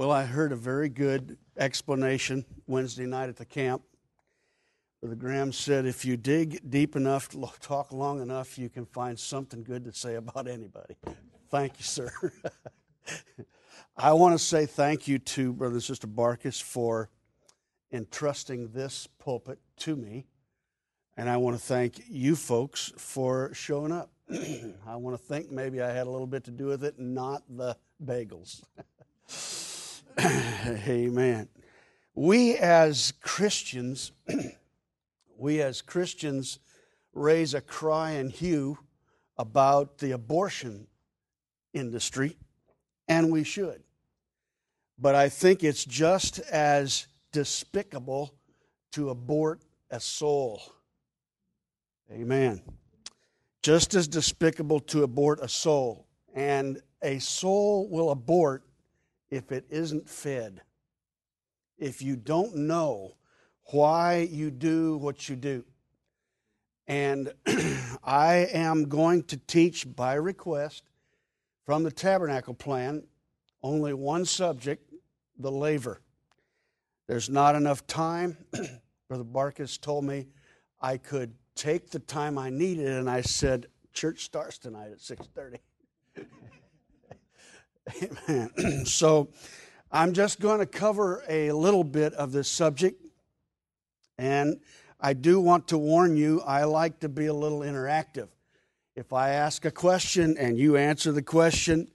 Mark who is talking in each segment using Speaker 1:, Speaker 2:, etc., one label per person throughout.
Speaker 1: Well, I heard a very good explanation Wednesday night at the camp. Brother Graham said, if you dig deep enough, talk long enough, you can find something good to say about anybody. Thank you, sir. I want to say thank you to Brother and Sister Barkus for entrusting this pulpit to me. And I want to thank you folks for showing up. I want to think maybe I had a little bit to do with it, not the bagels. Amen. We as Christians, we as Christians raise a cry and hue about the abortion industry, and we should. But I think it's just as despicable to abort a soul. Amen. Just as despicable to abort a soul. And a soul will abort if it isn't fed, if you don't know why you do what you do. And I am going to teach by request from the tabernacle plan only one subject the laver. There's not enough time. Brother Barkus told me I could take the time I needed, and I said, Church starts tonight at 6:30. Amen. so I'm just going to cover a little bit of this subject. And I do want to warn you, I like to be a little interactive. If I ask a question and you answer the question,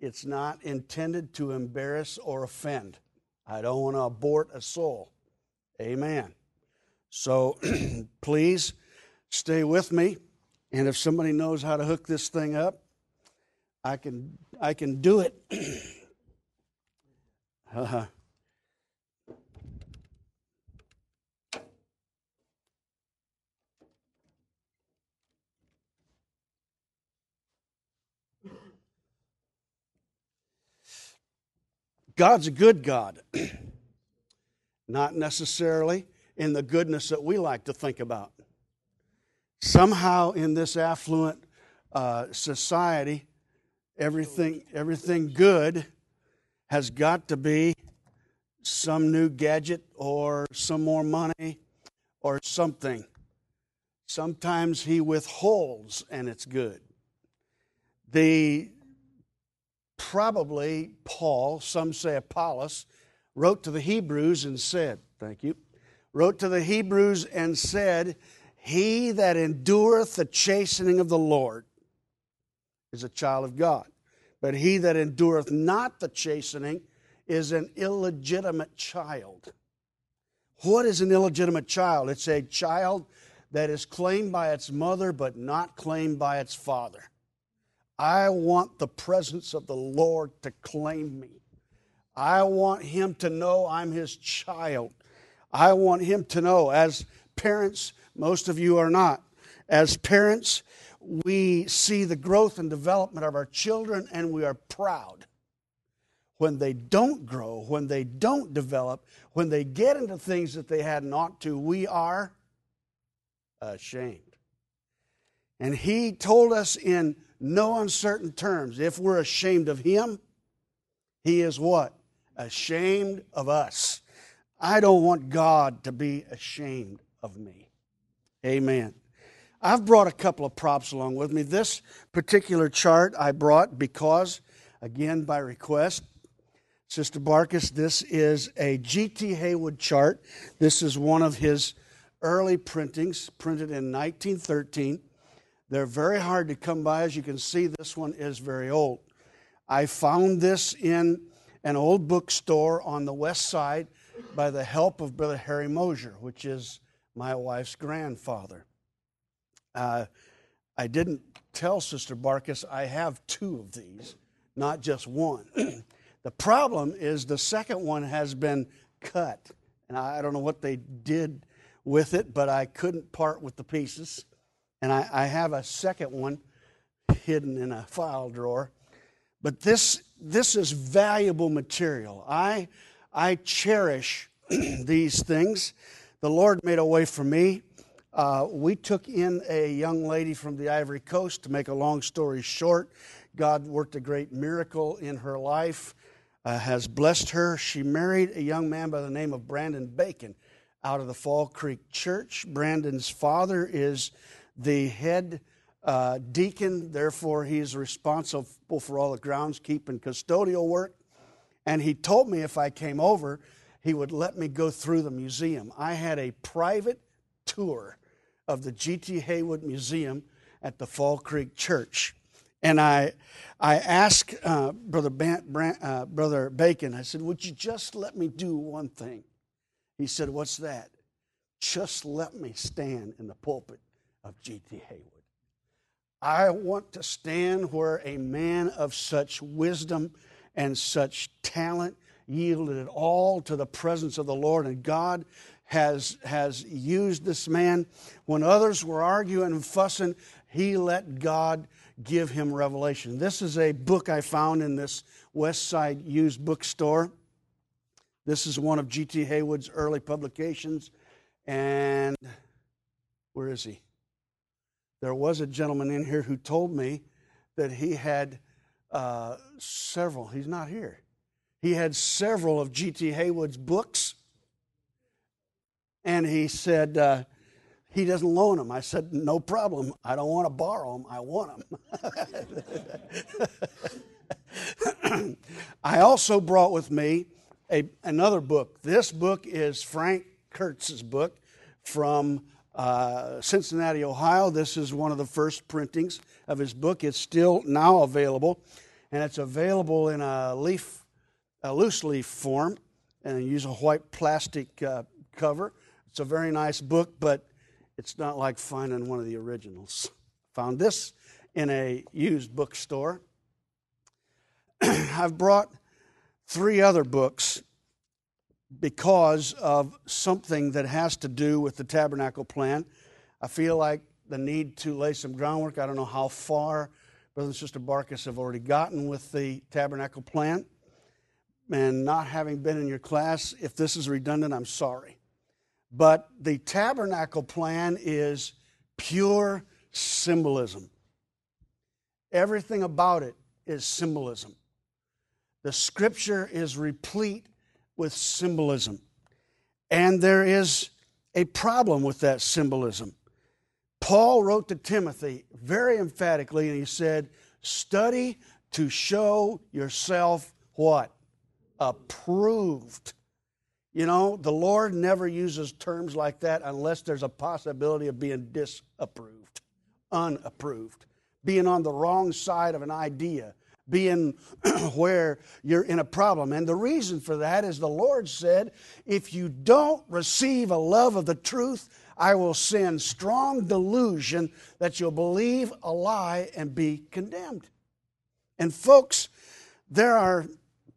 Speaker 1: it's not intended to embarrass or offend. I don't want to abort a soul. Amen. So please stay with me. And if somebody knows how to hook this thing up, I can I can do it. uh-huh. God's a good God. Not necessarily in the goodness that we like to think about. Somehow, in this affluent uh, society, everything, everything good has got to be some new gadget or some more money or something. Sometimes he withholds and it's good. The probably Paul, some say Apollos, wrote to the Hebrews and said, Thank you, wrote to the Hebrews and said, He that endureth the chastening of the Lord is a child of God. But he that endureth not the chastening is an illegitimate child. What is an illegitimate child? It's a child that is claimed by its mother but not claimed by its father. I want the presence of the Lord to claim me. I want him to know I'm his child. I want him to know, as parents, most of you are not, as parents, we see the growth and development of our children and we are proud. When they don't grow, when they don't develop, when they get into things that they hadn't ought to, we are ashamed. And he told us in no uncertain terms if we're ashamed of him, he is what? Ashamed of us. I don't want God to be ashamed of me. Amen. I've brought a couple of props along with me. This particular chart I brought because, again, by request, Sister Barkus, this is a G.T. Haywood chart. This is one of his early printings, printed in 1913. They're very hard to come by. As you can see, this one is very old. I found this in an old bookstore on the west side by the help of Brother Harry Mosier, which is my wife's grandfather. Uh, I didn't tell Sister Barkus I have two of these, not just one. the problem is the second one has been cut, and I don't know what they did with it, but I couldn't part with the pieces. And I, I have a second one hidden in a file drawer. But this, this is valuable material. I, I cherish these things. The Lord made a way for me. Uh, we took in a young lady from the Ivory Coast. To make a long story short, God worked a great miracle in her life. uh, has blessed her. She married a young man by the name of Brandon Bacon out of the Fall Creek Church. Brandon's father is the head uh, deacon, therefore, he's responsible for all the groundskeeping custodial work. And he told me if I came over, he would let me go through the museum. I had a private tour of the G.T. Haywood Museum at the Fall Creek Church. And I, I asked uh, Brother, Ban- uh, Brother Bacon, I said, Would you just let me do one thing? He said, What's that? Just let me stand in the pulpit of G.T. Haywood. I want to stand where a man of such wisdom and such talent yielded it all to the presence of the Lord, and God has, has used this man. When others were arguing and fussing, he let God give him revelation. This is a book I found in this West Side used bookstore. This is one of G.T. Haywood's early publications. And where is he? There was a gentleman in here who told me that he had uh, several, he's not here. He had several of G.T. Haywood's books. And he said, uh, he doesn't loan them. I said, no problem. I don't want to borrow them. I want them. I also brought with me a, another book. This book is Frank Kurtz's book from uh, Cincinnati, Ohio. This is one of the first printings of his book. It's still now available, and it's available in a leaf, a loose leaf form, and use a white plastic uh, cover. It's a very nice book, but it's not like finding one of the originals. Found this in a used bookstore. I've brought three other books because of something that has to do with the tabernacle plan. I feel like the need to lay some groundwork. I don't know how far Brother and Sister Barkus have already gotten with the tabernacle plan. And not having been in your class, if this is redundant, I'm sorry. But the tabernacle plan is pure symbolism. Everything about it is symbolism. The scripture is replete with symbolism. And there is a problem with that symbolism. Paul wrote to Timothy very emphatically, and he said, Study to show yourself what? Approved. You know, the Lord never uses terms like that unless there's a possibility of being disapproved, unapproved, being on the wrong side of an idea, being where you're in a problem. And the reason for that is the Lord said, if you don't receive a love of the truth, I will send strong delusion that you'll believe a lie and be condemned. And folks, there are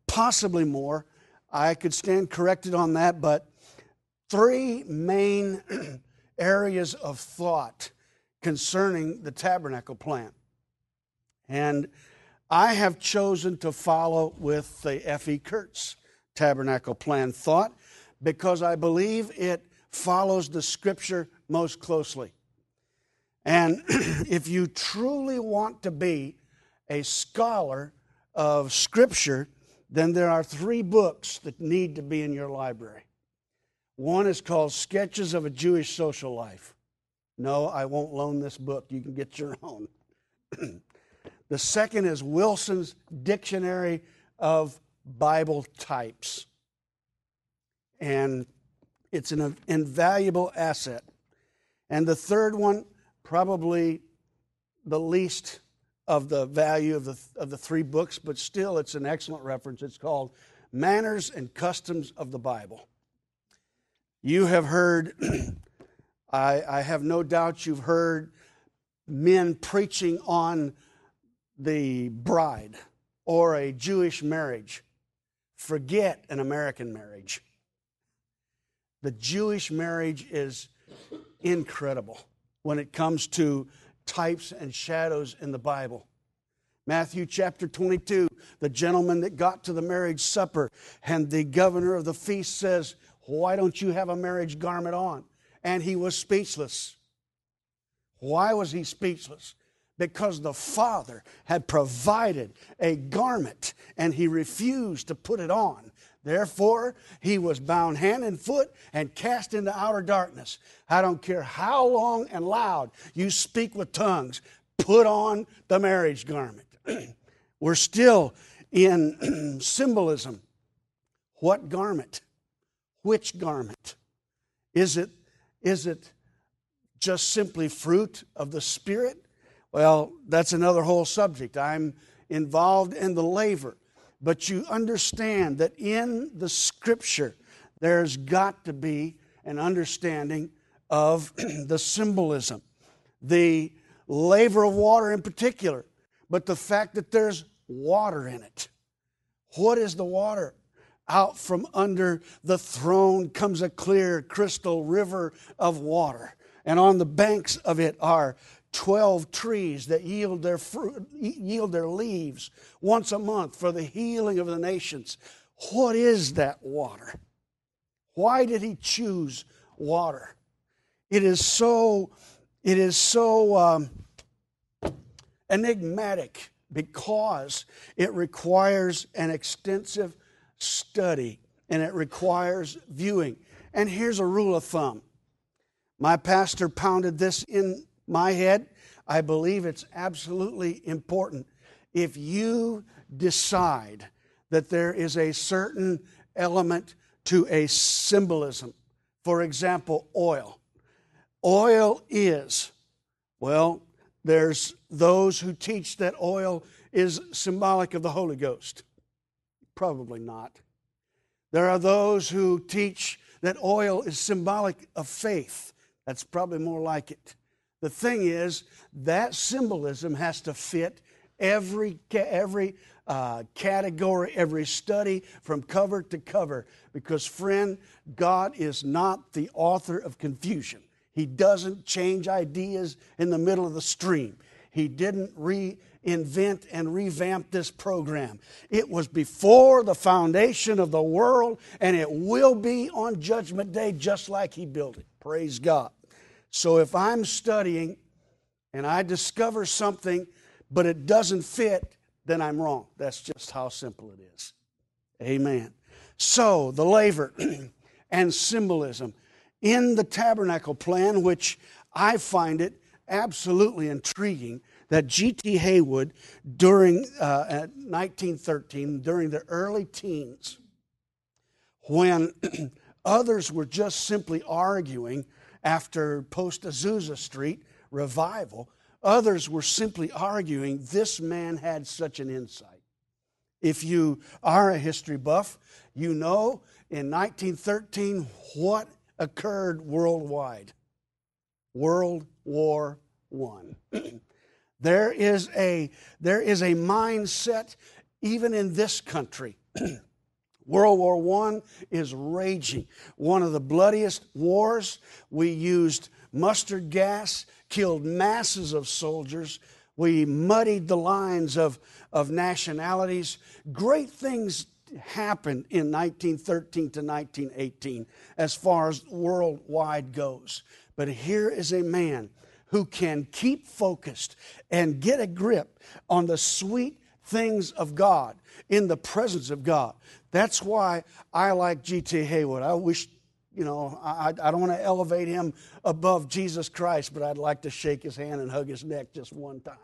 Speaker 1: possibly more. I could stand corrected on that, but three main areas of thought concerning the tabernacle plan. And I have chosen to follow with the F.E. Kurtz tabernacle plan thought because I believe it follows the scripture most closely. And if you truly want to be a scholar of scripture, then there are three books that need to be in your library. One is called Sketches of a Jewish Social Life. No, I won't loan this book. You can get your own. The second is Wilson's Dictionary of Bible Types. And it's an invaluable asset. And the third one, probably the least of the value of the, of the three books, but still it's an excellent reference. It's called Manners and Customs of the Bible. You have heard, I, I have no doubt you've heard men preaching on the bride or a Jewish marriage, forget an American marriage. The Jewish marriage is incredible when it comes to types and shadows in the Bible. Matthew chapter 22, the gentleman that got to the marriage supper, and the governor of the feast says, Why don't you have a marriage garment on? And he was speechless. Why was he speechless? because the Father had provided a garment and he refused to put it on. Therefore, he was bound hand and foot and cast into outer darkness. I don't care how long and loud you speak with tongues, put on the marriage garment. We're still in symbolism. What garment? Which garment? Is it, is it just simply fruit of the Spirit? Well, that's another whole subject. I'm involved in the laver. But you understand that in the Scripture, there's got to be an understanding of the symbolism. The laver of water in particular, but the fact that there's water in it. What is the water? Out from under the throne comes a clear crystal river of water, and on the banks of it are 12 trees that yield their fruit, yield their leaves once a month for the healing of the nations. What is that water? Why did he choose water? It is so, it is so um, enigmatic because it requires an extensive study and it requires viewing. And here's a rule of thumb. My pastor pounded this in my head. I believe it's absolutely important. If you decide that there is a certain element to a symbolism, for example, oil. Oil is, well, there's those who teach that oil is symbolic of the Holy Ghost. Probably not. There are those who teach that oil is symbolic of faith. That's probably more like it. The thing is, that symbolism has to fit every, every uh, category, every study from cover to cover. Because, friend, God is not the author of confusion. He doesn't change ideas in the middle of the stream. He didn't reinvent and revamp this program. It was before the foundation of the world, and it will be on Judgment Day just like He built it. Praise God. So if I'm studying and I discover something, but it doesn't fit, then I'm wrong. That's just how simple it is. Amen. So the laver and symbolism in the tabernacle plan, which I find it absolutely intriguing that G.T. Haywood, during uh, 1913, during the early teens, when others were just simply arguing after post Azusa Street revival, others were simply arguing this man had such an insight. If you are a history buff, you know in 1913 what occurred worldwide World War I. there, is a, there is a mindset, even in this country. World War I is raging. One of the bloodiest wars. We used mustard gas, killed masses of soldiers. We muddied the lines of, of nationalities. Great things happened in 1913 to 1918 as far as worldwide goes. But here is a man who can keep focused and get a grip on the sweet things of God in the presence of God. That's why I like G.T. Haywood. I wish, you know, I, I don't want to elevate him above Jesus Christ, but I'd like to shake his hand and hug his neck just one time.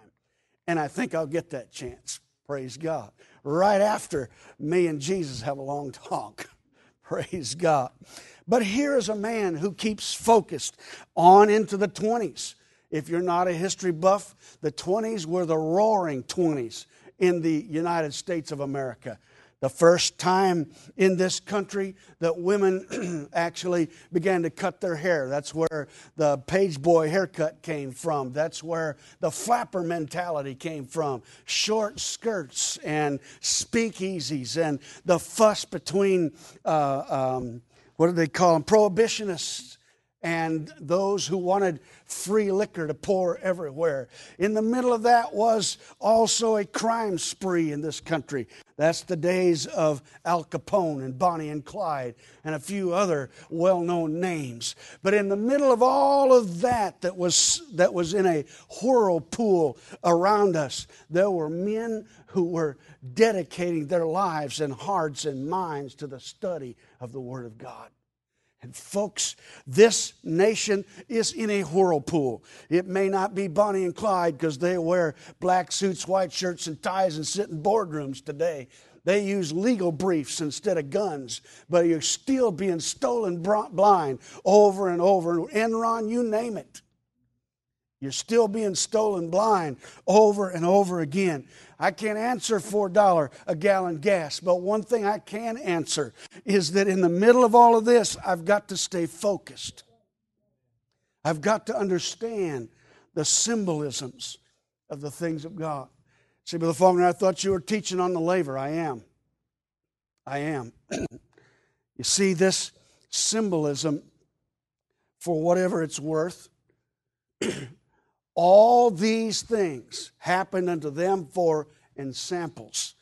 Speaker 1: And I think I'll get that chance. Praise God. Right after me and Jesus have a long talk. Praise God. But here is a man who keeps focused on into the 20s. If you're not a history buff, the 20s were the roaring 20s in the United States of America the first time in this country that women actually began to cut their hair. That's where the page boy haircut came from. That's where the flapper mentality came from. Short skirts and speakeasies and the fuss between, uh, um, what do they call them, prohibitionists and those who wanted free liquor to pour everywhere. In the middle of that was also a crime spree in this country. That's the days of Al Capone and Bonnie and Clyde and a few other well known names. But in the middle of all of that, that was, that was in a whirlpool around us, there were men who were dedicating their lives and hearts and minds to the study of the Word of God. And folks, this nation is in a whirlpool. It may not be Bonnie and Clyde because they wear black suits, white shirts, and ties and sit in boardrooms today. They use legal briefs instead of guns, but you're still being stolen blind over and over. Enron, you name it. You're still being stolen blind over and over again. I can't answer $4 a gallon gas, but one thing I can answer is that in the middle of all of this, I've got to stay focused. I've got to understand the symbolisms of the things of God. See, Brother Faulkner, I thought you were teaching on the laver. I am. I am. you see, this symbolism, for whatever it's worth, All these things happen unto them for ensamples,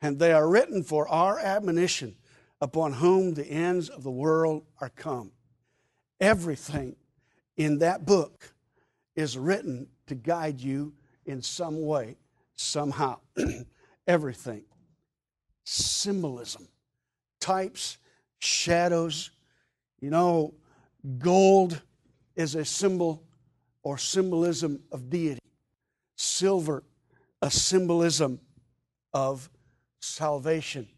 Speaker 1: and they are written for our admonition, upon whom the ends of the world are come. Everything in that book is written to guide you in some way, somehow. Everything. Symbolism, types, shadows. You know, gold is a symbol or symbolism of deity. Silver, a symbolism of salvation.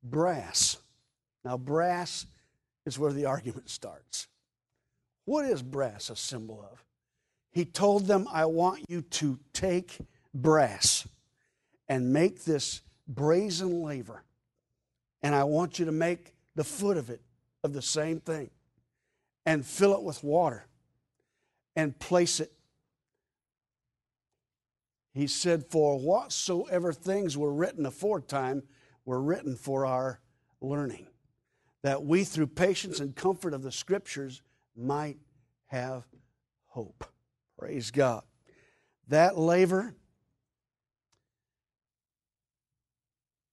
Speaker 1: Brass. Now, brass is where the argument starts. What is brass a symbol of? He told them, I want you to take brass and make this brazen laver, and I want you to make the foot of it of the same thing and fill it with water and place it. He said, For whatsoever things were written aforetime were written for our learning, that we through patience and comfort of the scriptures might have hope. Praise God. That laver,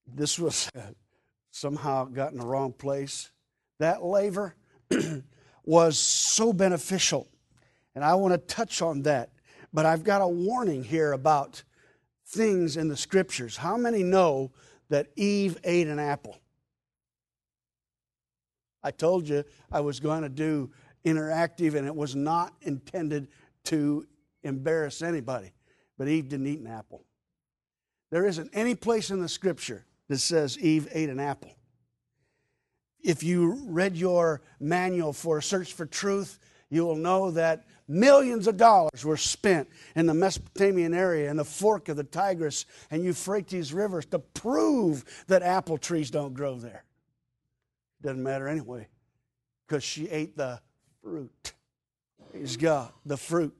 Speaker 1: this was somehow got in the wrong place. That laver was so beneficial and I want to touch on that. But I've got a warning here about things in the scriptures. How many know that Eve ate an apple? I told you I was going to do interactive, and it was not intended to embarrass anybody. But Eve didn't eat an apple. There isn't any place in the scripture that says Eve ate an apple. If you read your manual for Search for Truth, you will know that millions of dollars were spent in the Mesopotamian area and the fork of the Tigris and Euphrates rivers to prove that apple trees don't grow there. Doesn't matter anyway, because she ate the fruit. Praise God, the fruit.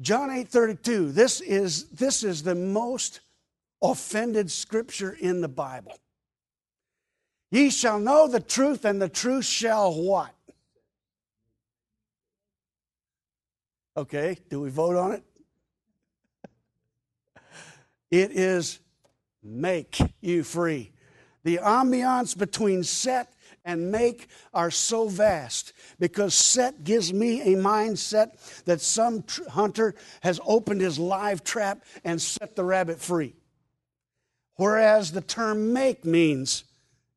Speaker 1: John 8 32, this is, this is the most offended scripture in the Bible. Ye shall know the truth, and the truth shall what? Okay, do we vote on it? It is make you free. The ambiance between set and make are so vast because set gives me a mindset that some tr- hunter has opened his live trap and set the rabbit free. Whereas the term make means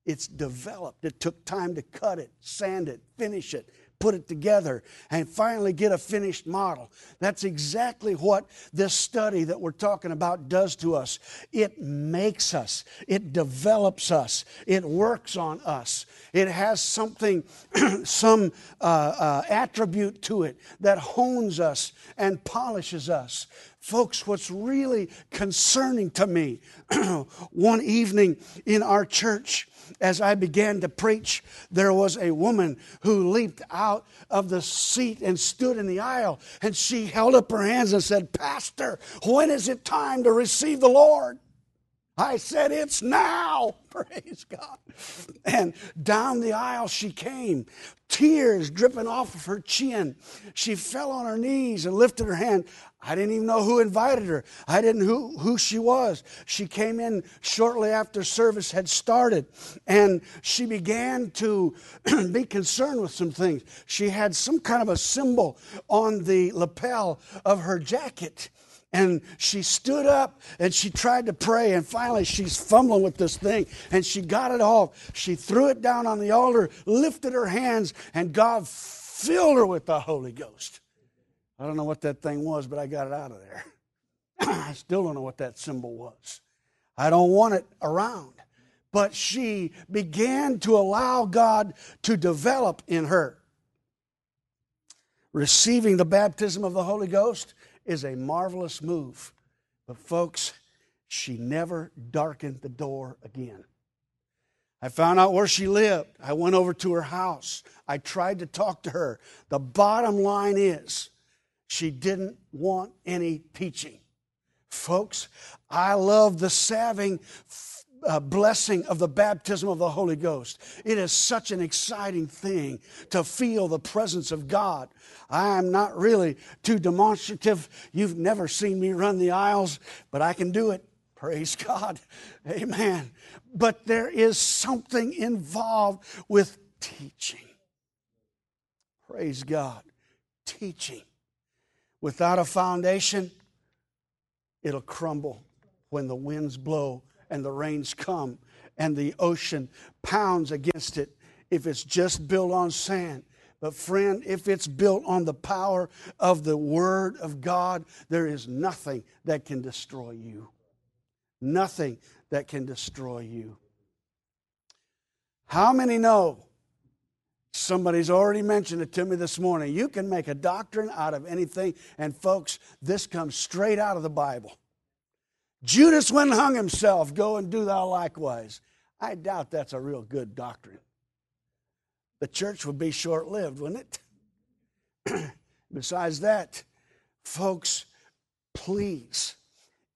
Speaker 1: it's developed. It took time to cut it, sand it, finish it, put it together and finally get a finished model. That's exactly what this study that we're talking about does to us. It makes us, it develops us, it works on us. It has something, some uh, uh, attribute to it that hones us and polishes us. Folks, what's really concerning to me, one evening in our church, as I began to preach, there was a woman who leaped out of the seat and stood in the aisle, and she held up her hands and said, Pastor, when is it time to receive the Lord? I said, It's now. Praise God. And down the aisle she came, tears dripping off of her chin. She fell on her knees and lifted her hand. I didn't even know who invited her. I didn't who who she was. She came in shortly after service had started and she began to be concerned with some things. She had some kind of a symbol on the lapel of her jacket. And she stood up and she tried to pray, and finally she's fumbling with this thing, and she got it off. She threw it down on the altar, lifted her hands, and God filled her with the Holy Ghost. I don't know what that thing was, but I got it out of there. I still don't know what that symbol was. I don't want it around. But she began to allow God to develop in her. Receiving the baptism of the Holy Ghost is a marvelous move. But, folks, she never darkened the door again. I found out where she lived. I went over to her house. I tried to talk to her. The bottom line is she didn't want any teaching. Folks, I love the saving uh, blessing of the baptism of the Holy Ghost. It is such an exciting thing to feel the presence of God. I am not really too demonstrative. You've never seen me run the aisles, but I can do it. Praise God. Amen. But there is something involved with teaching. Praise God. Teaching. Without a foundation, it'll crumble when the winds blow and the rains come and the ocean pounds against it if it's just built on sand. But, friend, if it's built on the power of the Word of God, there is nothing that can destroy you. Nothing that can destroy you. How many know Somebody's already mentioned it to me this morning. You can make a doctrine out of anything. And folks, this comes straight out of the Bible. Judas went and hung himself. Go and do thou likewise. I doubt that's a real good doctrine. The church would be short lived, wouldn't it? Besides that, folks, please,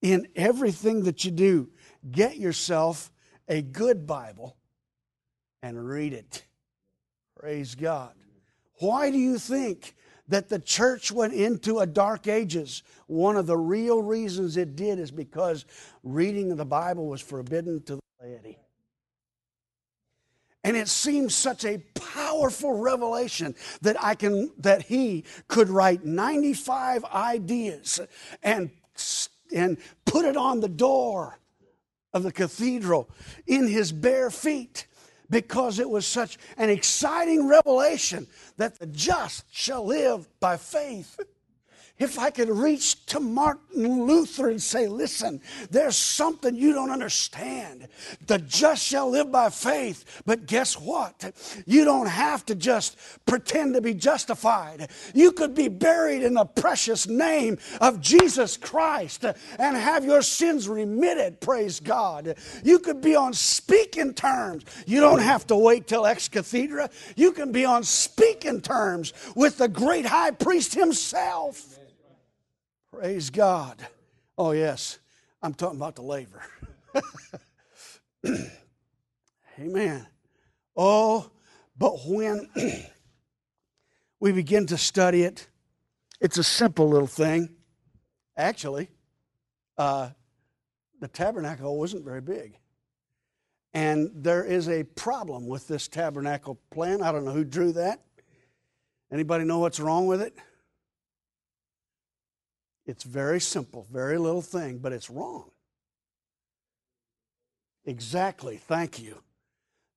Speaker 1: in everything that you do, get yourself a good Bible and read it. Praise God. Why do you think that the church went into a dark ages? One of the real reasons it did is because reading of the Bible was forbidden to the laity. And it seems such a powerful revelation that I can that he could write 95 ideas and and put it on the door of the cathedral in his bare feet because it was such an exciting revelation that the just shall live by faith if I could reach to Martin Luther and say, listen, there's something you don't understand. The just shall live by faith. But guess what? You don't have to just pretend to be justified. You could be buried in the precious name of Jesus Christ and have your sins remitted, praise God. You could be on speaking terms. You don't have to wait till ex cathedra. You can be on speaking terms with the great high priest himself. Praise God. Oh, yes, I'm talking about the laver. Amen. Oh, but when we begin to study it, it's a simple little thing. Actually, uh, the tabernacle wasn't very big. And there is a problem with this tabernacle plan. I don't know who drew that. Anybody know what's wrong with it? It's very simple, very little thing, but it's wrong. Exactly, thank you.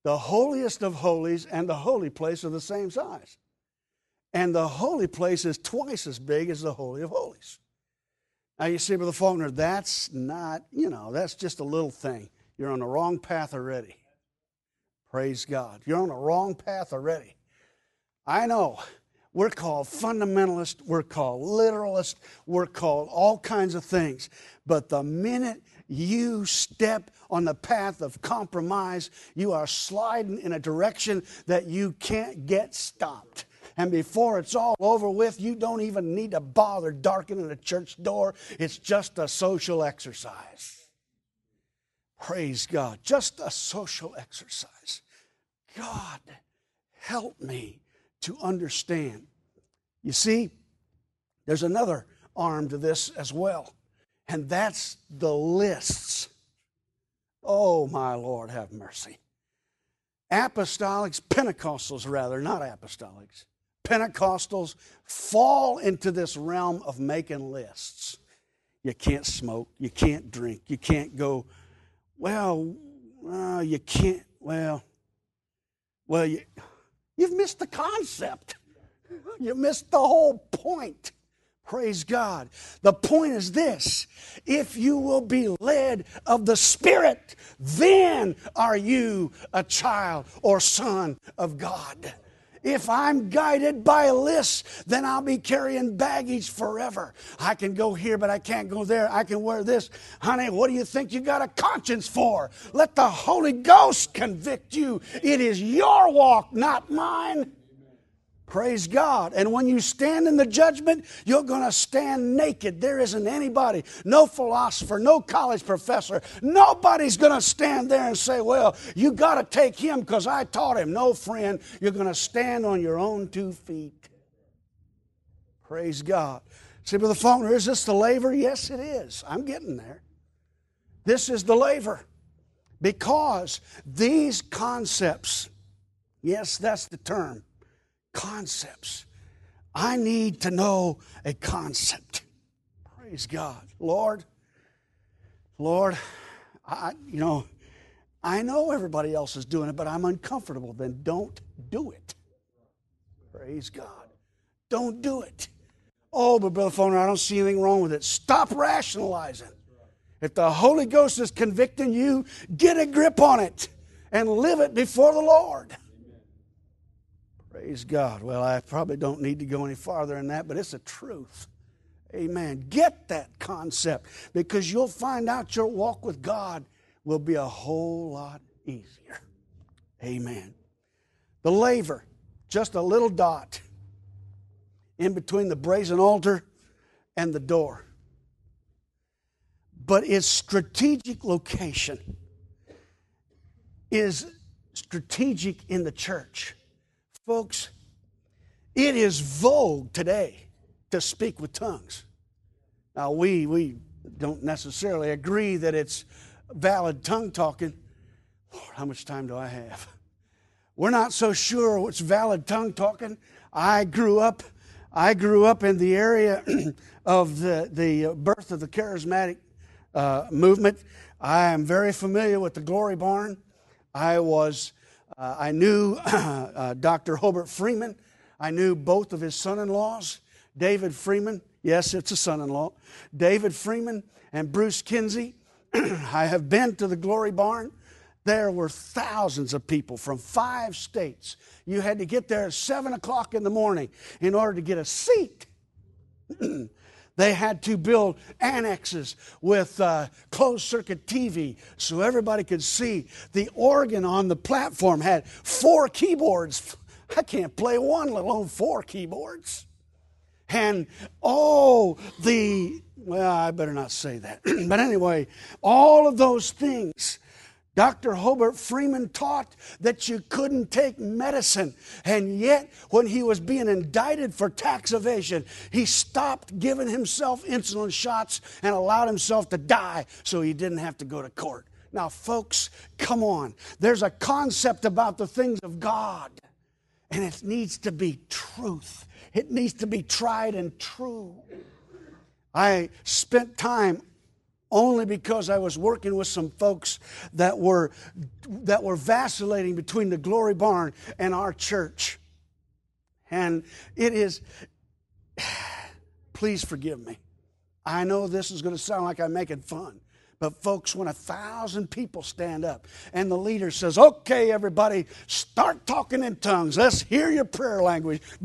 Speaker 1: The holiest of holies and the holy place are the same size. And the holy place is twice as big as the Holy of Holies. Now you see, Brother Faulkner, that's not, you know, that's just a little thing. You're on the wrong path already. Praise God. You're on the wrong path already. I know we're called fundamentalist, we're called literalist, we're called all kinds of things. But the minute you step on the path of compromise, you are sliding in a direction that you can't get stopped. And before it's all over with, you don't even need to bother darkening a church door. It's just a social exercise. Praise God. Just a social exercise. God, help me to understand. You see, there's another arm to this as well, and that's the lists. Oh, my Lord, have mercy. Apostolics, Pentecostals rather, not apostolics, Pentecostals fall into this realm of making lists. You can't smoke, you can't drink, you can't go, well, uh, you can't, well, well, you, you've missed the concept. You missed the whole point. Praise God. The point is this if you will be led of the Spirit, then are you a child or son of God. If I'm guided by a list, then I'll be carrying baggage forever. I can go here, but I can't go there. I can wear this. Honey, what do you think you got a conscience for? Let the Holy Ghost convict you. It is your walk, not mine. Praise God. And when you stand in the judgment, you're going to stand naked. There isn't anybody, no philosopher, no college professor, nobody's going to stand there and say, Well, you got to take him because I taught him. No, friend, you're going to stand on your own two feet. Praise God. See, Brother Faulkner, is this the laver? Yes, it is. I'm getting there. This is the laver because these concepts, yes, that's the term concepts. I need to know a concept. Praise God. Lord, Lord, I, you know, I know everybody else is doing it, but I'm uncomfortable. Then don't do it. Praise God. Don't do it. Oh, but Brother Faulkner, I don't see anything wrong with it. Stop rationalizing. If the Holy Ghost is convicting you, get a grip on it and live it before the Lord. Praise God. Well, I probably don't need to go any farther than that, but it's a truth. Amen. Get that concept because you'll find out your walk with God will be a whole lot easier. Amen. The laver, just a little dot in between the brazen altar and the door. But its strategic location is strategic in the church. Folks, it is vogue today to speak with tongues. Now, we, we don't necessarily agree that it's valid tongue talking. Lord, how much time do I have? We're not so sure what's valid tongue talking. I grew up, I grew up in the area of the, the birth of the charismatic uh, movement. I am very familiar with the Glory Barn. I was uh, I knew uh, Dr. Hobart Freeman. I knew both of his son in laws, David Freeman. Yes, it's a son in law. David Freeman and Bruce Kinsey. I have been to the Glory Barn. There were thousands of people from five states. You had to get there at 7 o'clock in the morning in order to get a seat. They had to build annexes with uh, closed circuit TV so everybody could see. The organ on the platform had four keyboards. I can't play one, let alone four keyboards. And oh, the, well, I better not say that. but anyway, all of those things Dr. Hobart Freeman taught that you couldn't take medicine. And yet, when he was being indicted for tax evasion, he stopped giving himself insulin shots and allowed himself to die so he didn't have to go to court. Now, folks, come on. There's a concept about the things of God, and it needs to be truth, it needs to be tried and true. I spent time only because I was working with some folks that were, that were vacillating between the Glory Barn and our church. And it is, please forgive me. I know this is going to sound like I'm making fun. But, folks, when a thousand people stand up and the leader says, Okay, everybody, start talking in tongues. Let's hear your prayer language.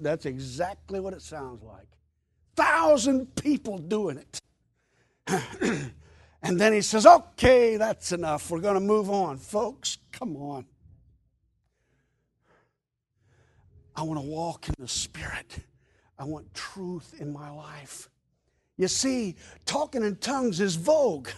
Speaker 1: That's exactly what it sounds like thousand people doing it. and then he says, Okay, that's enough. We're going to move on. Folks, come on. I want to walk in the Spirit. I want truth in my life. You see, talking in tongues is vogue.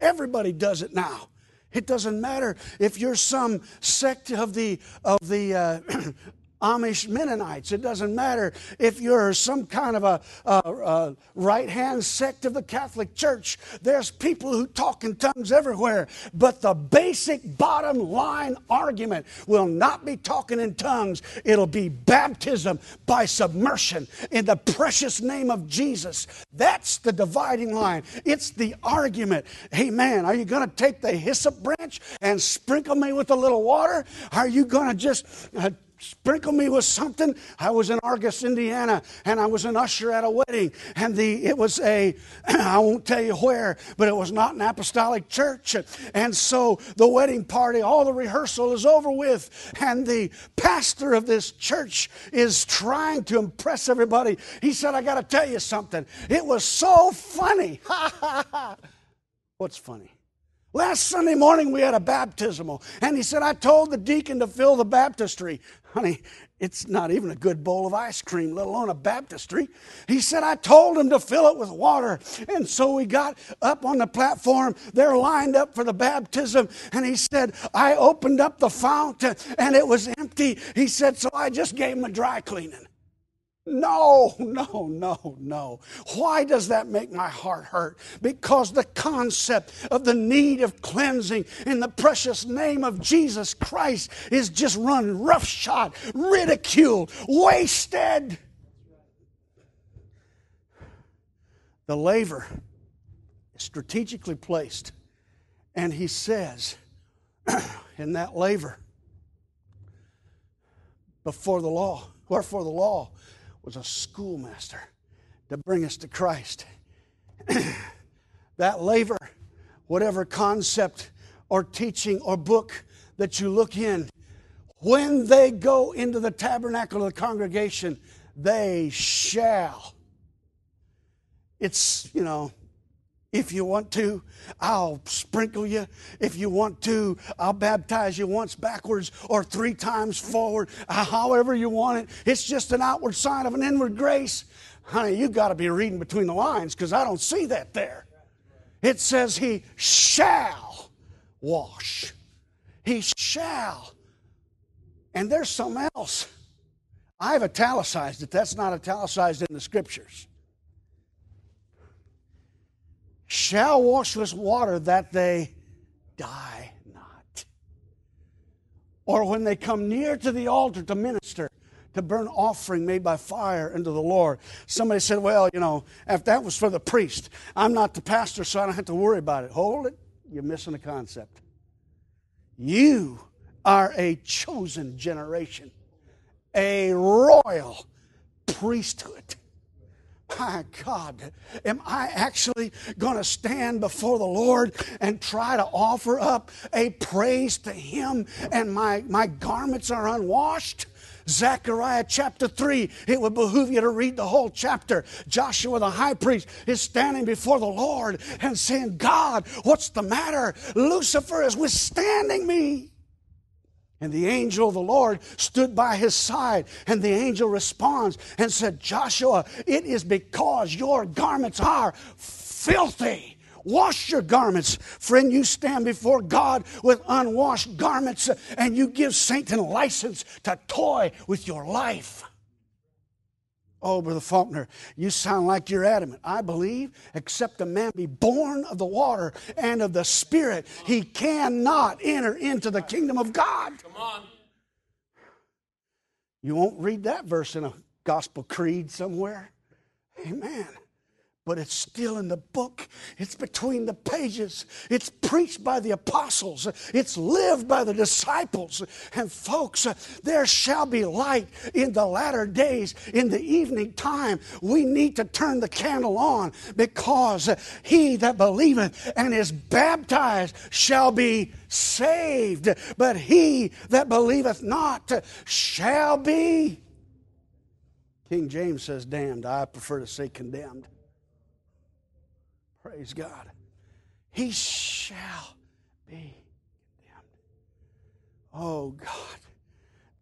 Speaker 1: Everybody does it now. It doesn't matter if you're some sect of the of the uh, Amish Mennonites. It doesn't matter if you're some kind of a, a, a right hand sect of the Catholic Church. There's people who talk in tongues everywhere. But the basic bottom line argument will not be talking in tongues, it'll be baptism by submersion in the precious name of Jesus. That's the dividing line. It's the argument. Hey, man, are you going to take the hyssop branch and sprinkle me with a little water? Are you going to just uh, sprinkle me with something. I was in Argos, Indiana, and I was an usher at a wedding, and the it was a I won't tell you where, but it was not an apostolic church, and so the wedding party, all the rehearsal is over with, and the pastor of this church is trying to impress everybody. He said, "I got to tell you something. It was so funny." What's funny? Last Sunday morning we had a baptismal, and he said, I told the deacon to fill the baptistry. Honey, it's not even a good bowl of ice cream, let alone a baptistry. He said, I told him to fill it with water. And so we got up on the platform. They're lined up for the baptism. And he said, I opened up the fountain and it was empty. He said, So I just gave him a dry cleaning. No, no, no, no. Why does that make my heart hurt? Because the concept of the need of cleansing in the precious name of Jesus Christ is just run roughshod, ridiculed, wasted. The laver is strategically placed, and he says in that laver, before the law, wherefore the law was a schoolmaster to bring us to Christ. that laver, whatever concept or teaching or book that you look in, when they go into the tabernacle of the congregation, they shall. It's, you know, if you want to, I'll sprinkle you. If you want to, I'll baptize you once backwards or three times forward, uh, however you want it. It's just an outward sign of an inward grace. Honey, you got to be reading between the lines because I don't see that there. It says he shall wash. He shall. And there's something else. I've italicized it. That's not italicized in the scriptures shall wash with water that they die not. Or when they come near to the altar to minister, to burn offering made by fire unto the Lord. Somebody said, Well, you know, if that was for the priest, I'm not the pastor, so I don't have to worry about it. Hold it. You're missing a concept. You are a chosen generation, a royal priesthood my God, am I actually going to stand before the Lord and try to offer up a praise to Him and my, my garments are unwashed? Zechariah chapter 3, it would behoove you to read the whole chapter. Joshua the high priest is standing before the Lord and saying, God, what's the matter? Lucifer is withstanding me. And the angel of the Lord stood by his side, and the angel responds and said, Joshua, it is because your garments are filthy. Wash your garments. Friend, you stand before God with unwashed garments, and you give Satan license to toy with your life. Oh, Brother Faulkner, you sound like you're adamant. I believe, except a man be born of the water and of the Spirit, he cannot enter into the kingdom of God. Come on. You won't read that verse in a gospel creed somewhere. Amen but it's still in the book. It's between the pages. It's preached by the apostles. It's lived by the disciples. And folks, there shall be light in the latter days, in the evening time. We need to turn the candle on because he that believeth and is baptized shall be saved, but he that believeth not shall be. King James says damned. I prefer to say condemned. Praise God. He shall be condemned. Oh God,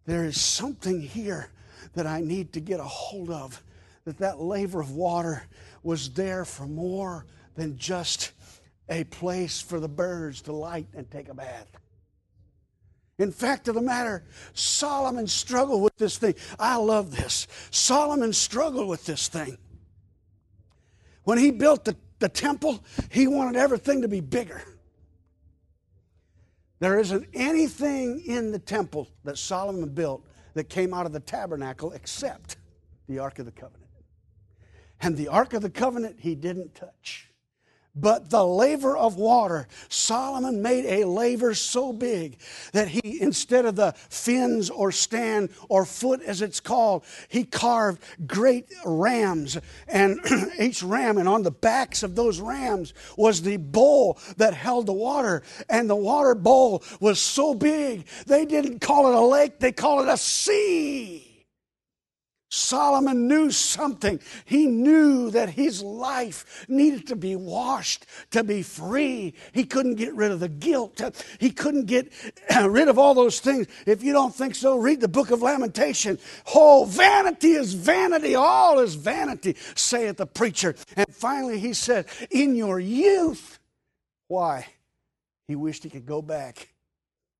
Speaker 1: there is something here that I need to get a hold of. That that laver of water was there for more than just a place for the birds to light and take a bath. In fact of the matter, Solomon struggled with this thing. I love this. Solomon struggled with this thing. When he built the, the temple, he wanted everything to be bigger. There isn't anything in the temple that Solomon built that came out of the tabernacle except the Ark of the Covenant. And the Ark of the Covenant he didn't touch. But the laver of water, Solomon made a laver so big that he, instead of the fins or stand or foot as it's called, he carved great rams. And each ram, and on the backs of those rams was the bowl that held the water. And the water bowl was so big, they didn't call it a lake, they called it a sea. Solomon knew something. He knew that his life needed to be washed to be free. He couldn't get rid of the guilt. He couldn't get rid of all those things. If you don't think so, read the book of Lamentation. Oh, vanity is vanity. All is vanity, saith the preacher. And finally he said, In your youth. Why? He wished he could go back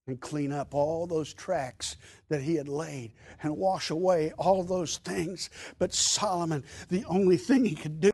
Speaker 1: and clean up all those tracks that he had laid and wash away all those things. But Solomon, the only thing he could do